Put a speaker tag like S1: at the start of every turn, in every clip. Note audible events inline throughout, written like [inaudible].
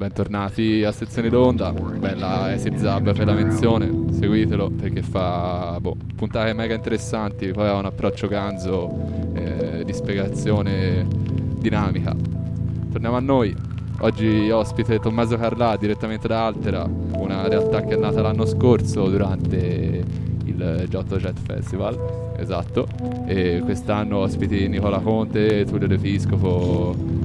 S1: bentornati a Sezione d'Onda, bella Acid Zab per la menzione, seguitelo perché fa boh, puntate mega interessanti, poi ha un approccio ganzo eh, di spiegazione dinamica. Torniamo a noi, oggi ospite Tommaso Carlà direttamente da Altera, una realtà che è nata l'anno scorso durante il Giotto Jet Festival, esatto, e quest'anno ospiti Nicola Conte, Tullio De Piscopo,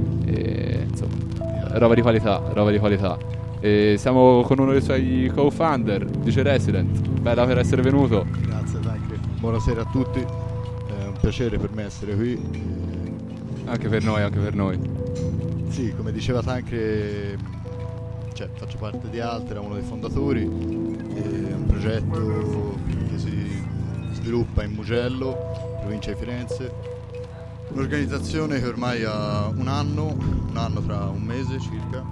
S1: roba di qualità, roba di qualità. E siamo con uno dei suoi co-founder, Dice Resident. Bella per essere venuto.
S2: Grazie Tancre. Buonasera a tutti. È un piacere per me essere qui.
S1: Anche per noi, anche per noi.
S2: Sì, come diceva Tancre, cioè, faccio parte di Altera, uno dei fondatori. È un progetto che si sviluppa in Mugello, provincia di Firenze Un'organizzazione che ormai ha un anno, un anno tra un mese circa.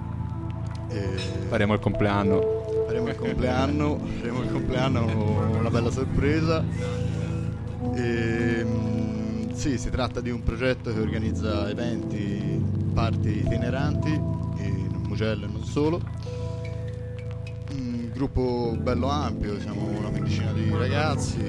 S1: E faremo il compleanno.
S2: Faremo il compleanno, faremo il compleanno, una bella sorpresa. E, mm, sì, si tratta di un progetto che organizza eventi, parti itineranti in Mugello e non solo. Un gruppo bello ampio, siamo una quindicina di ragazzi.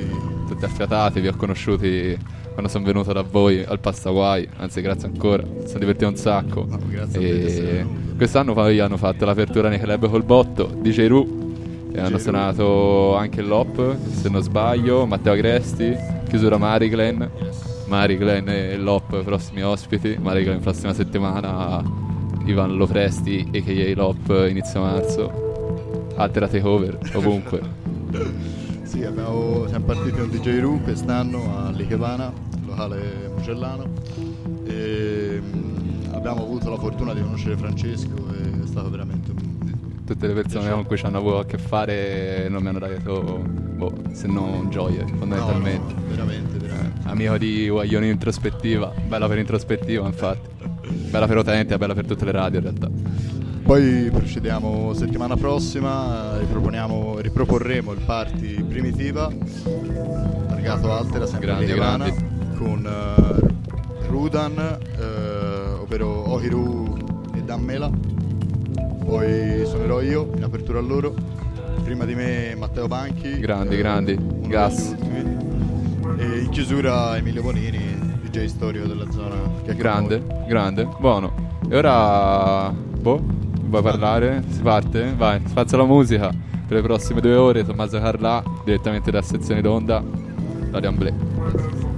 S1: Tutti affiatati, vi ho conosciuti quando sono venuto da voi al Pastaguai, anzi grazie ancora, mi sono divertito un sacco.
S2: No, e
S1: quest'anno poi hanno fatto l'apertura nei club col botto, DJ Ru, e hanno suonato anche l'Op, se non sbaglio, Matteo Agresti, chiusura Mari Glenn. Mari Glenn e l'Op prossimi ospiti, Mari Glenn prossima settimana, Ivan Lopresti a.k.a. l'Op inizio marzo, Altera Takeover ovunque. [laughs]
S2: sì, abbiamo, siamo partiti con DJ Ru quest'anno a Lichevana locale Mugellano e mh, abbiamo avuto la fortuna di conoscere Francesco e è stato veramente un
S1: tutte le persone con cui ci hanno avuto a che fare non mi hanno dato boh, se non gioie fondamentalmente.
S2: No, no, veramente, veramente.
S1: Eh, amico di Guaglione introspettiva bella per introspettiva infatti. Bella per utenti bella per tutte le radio in realtà
S2: poi procediamo settimana prossima riproporremo il party primitiva targato Altera sempre grandi, grandi con uh, Rudan, uh, ovvero Ohiru e Dammela. Poi suonerò io in apertura a loro. Prima di me Matteo Banchi.
S1: Grandi, eh, grandi. Gas.
S2: E in chiusura Emilio Bonini, DJ storico della zona.
S1: grande, grande, buono. E ora, boh, vuoi parlare? Si parte? Vai, spazio la musica. Per le prossime due ore Tommaso Carlà, direttamente da sezione d'onda, Radio Amblè.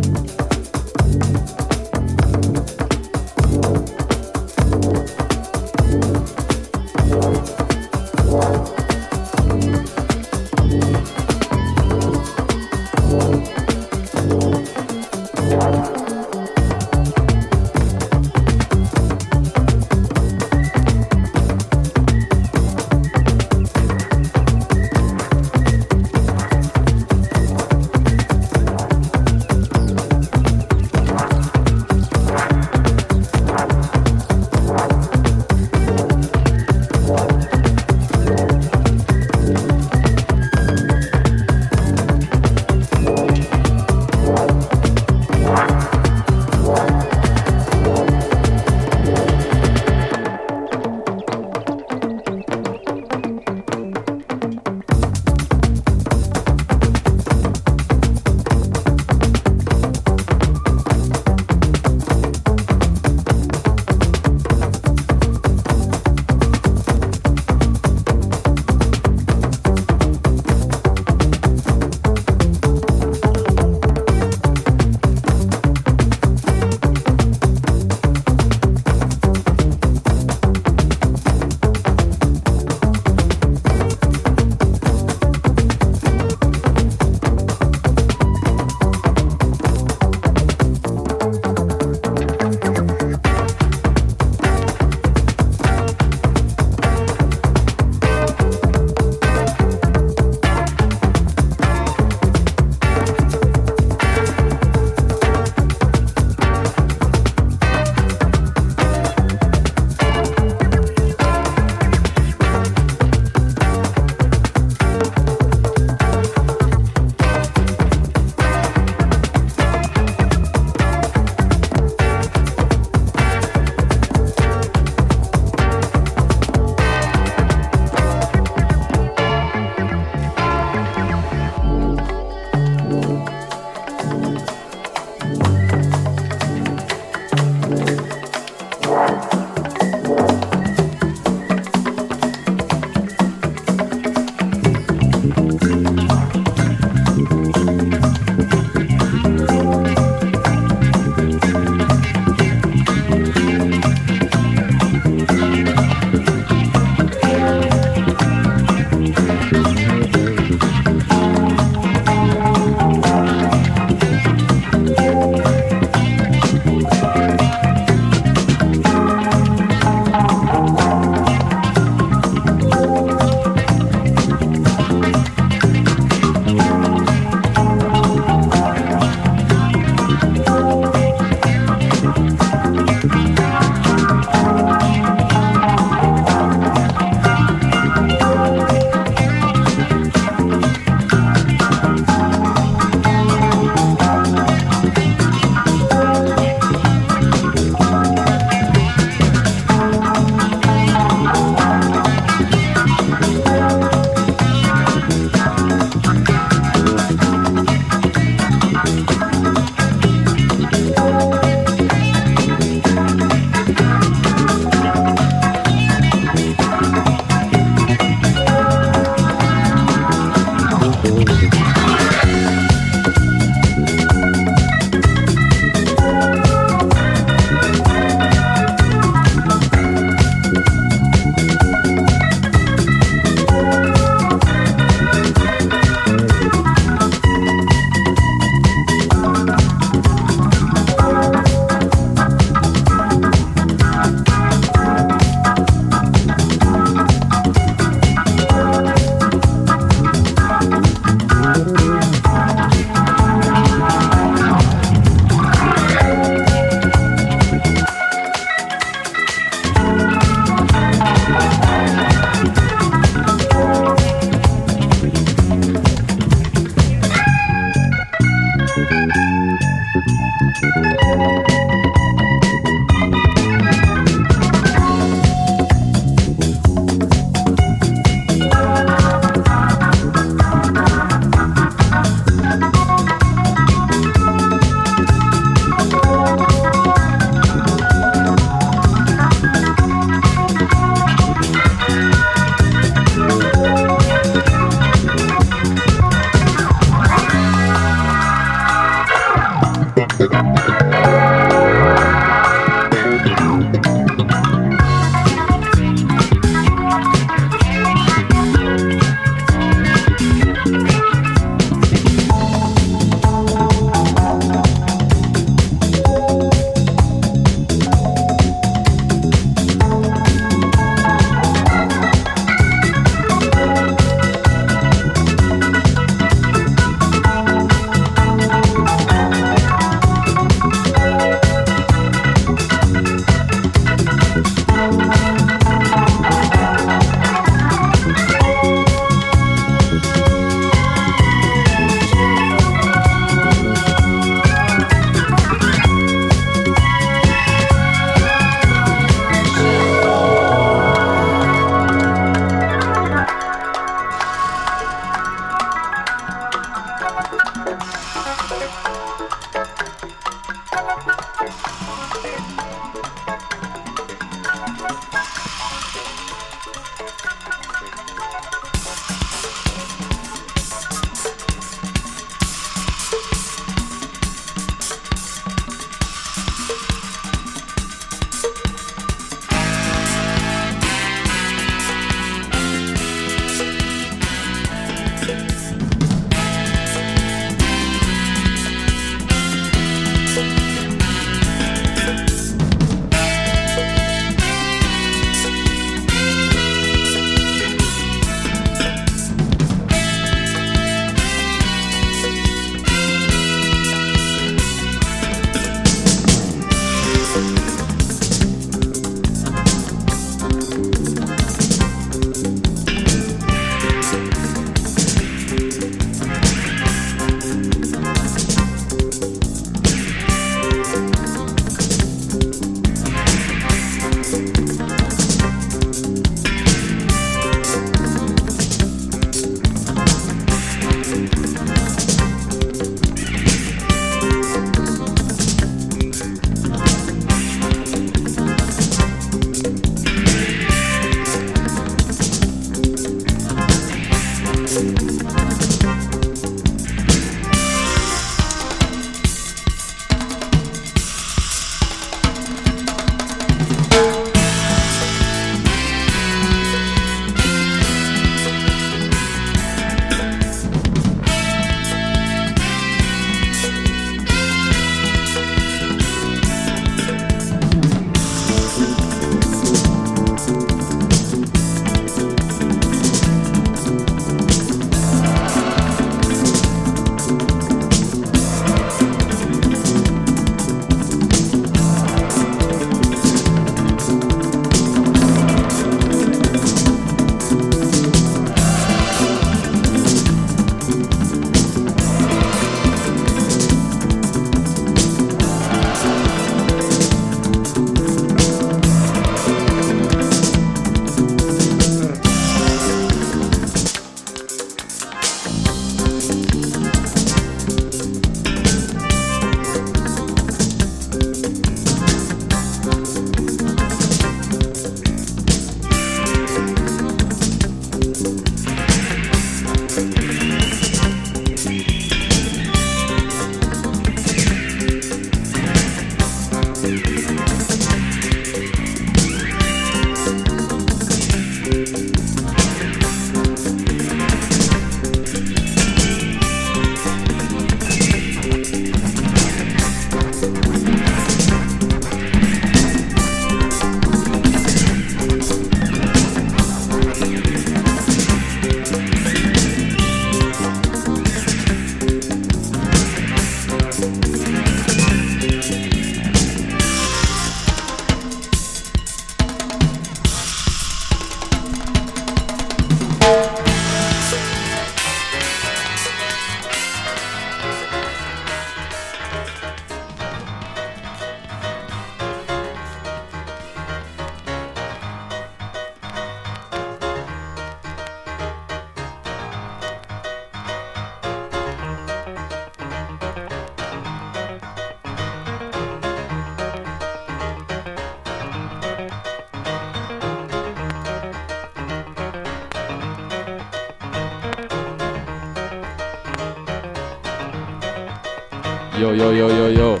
S1: Yo yo yo yo.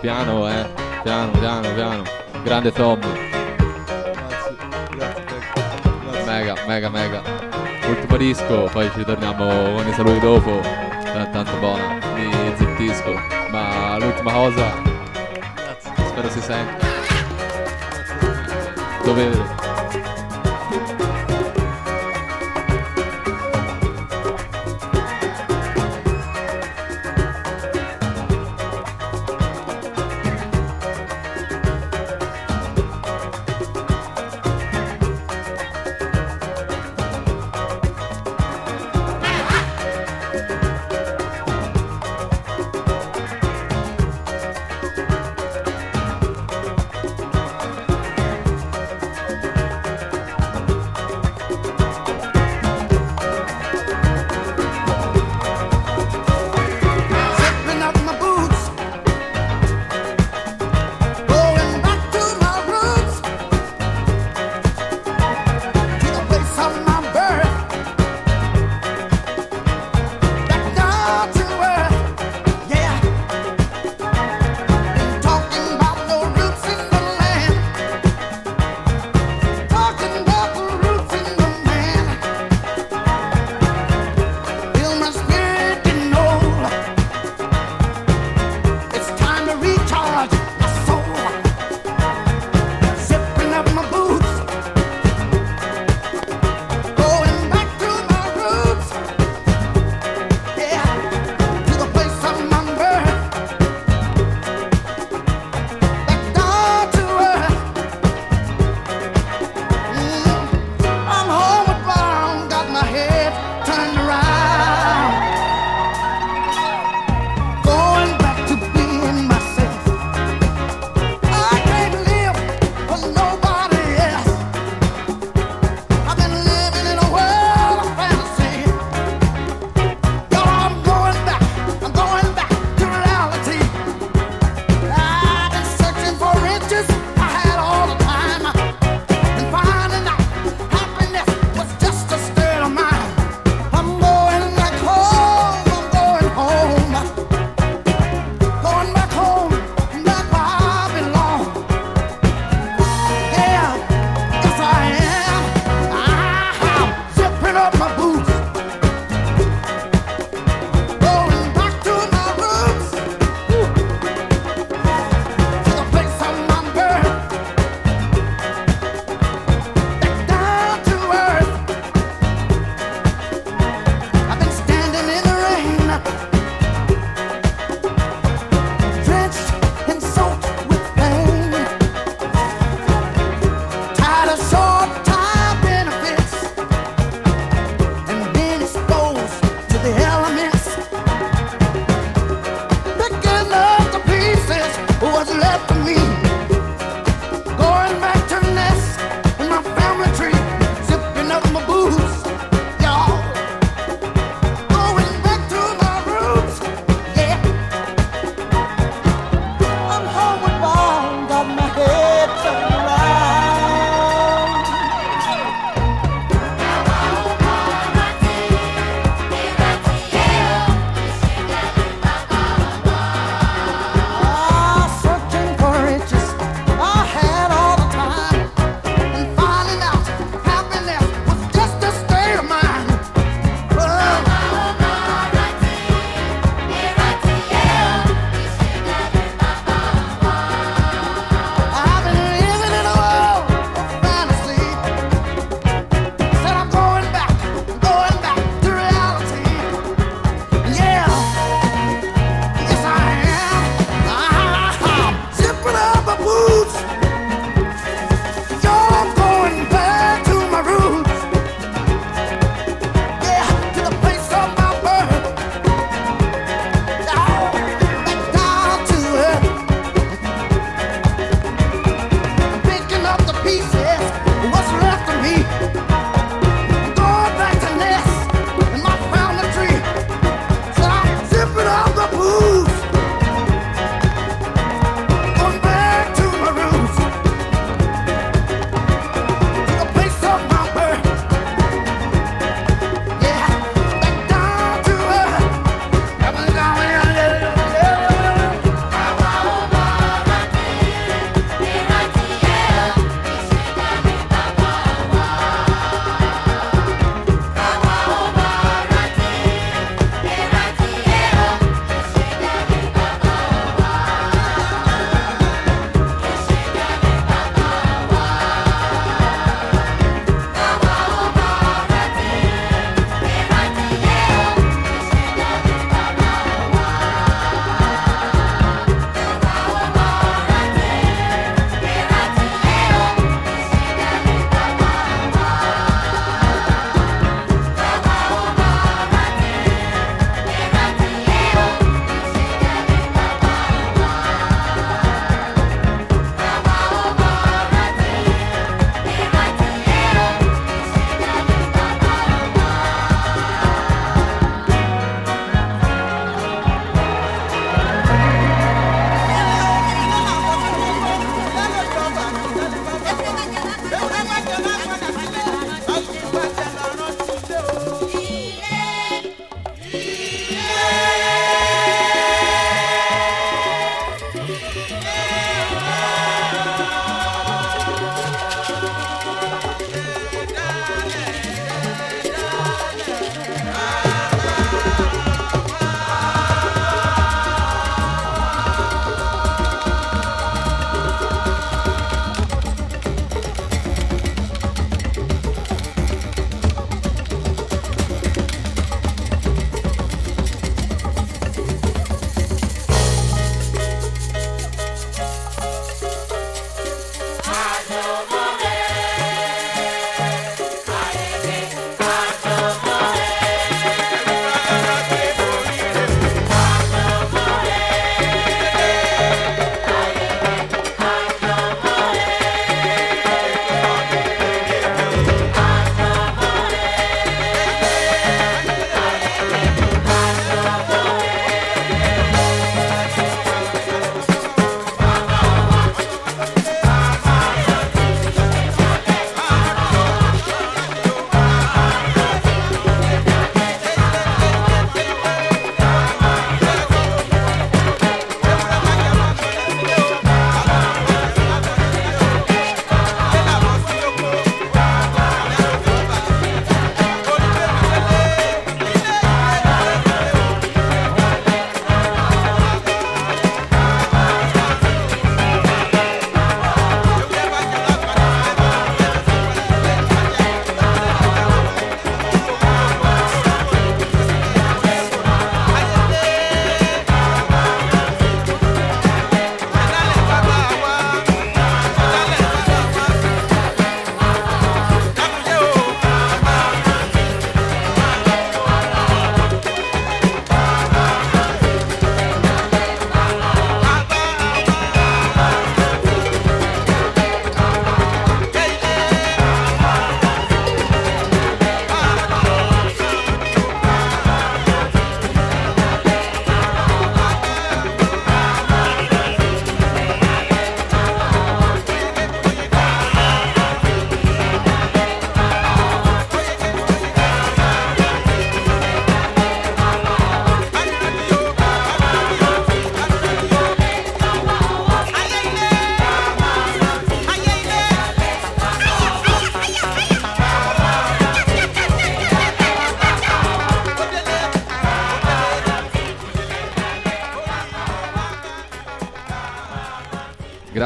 S1: Piano eh. Piano, piano, piano. Grande Tom. Mega, mega, mega. Ultimo disco, poi ci torniamo con i saluti dopo. Tanto buona. Mi zittisco. Ma l'ultima cosa. Spero si senta. Dovere.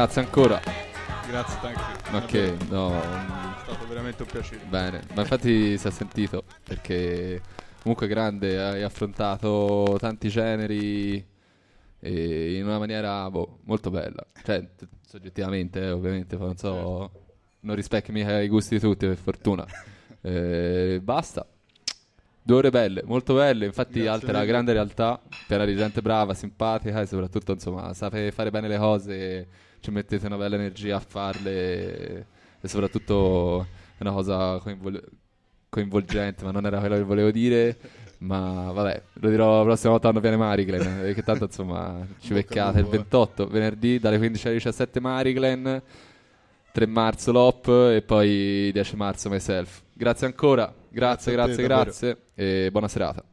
S1: Grazie ancora.
S2: Grazie anche.
S1: Ma che no.
S2: È stato veramente un piacere.
S1: Bene, ma infatti si è sentito perché comunque grande, hai affrontato tanti generi in una maniera boh, molto bella. Cioè, soggettivamente, eh, ovviamente, non so, certo. non rispecchi mica i gusti di tutti, per fortuna. eh, basta. Due ore belle, molto belle, infatti Grazie alta la grande realtà, piena di gente brava, simpatica e soprattutto insomma sapete fare bene le cose, ci mettete una bella energia a farle e soprattutto è una cosa coinvol- coinvolgente, ma non era quello che volevo dire. Ma vabbè, lo dirò la prossima volta quando viene Mariglen, perché tanto insomma ci beccate il 28, venerdì dalle 15 alle 17 Mariglen, 3 marzo l'OP e poi 10 marzo myself. Grazie ancora, grazie, grazie, grazie, grazie e buona serata.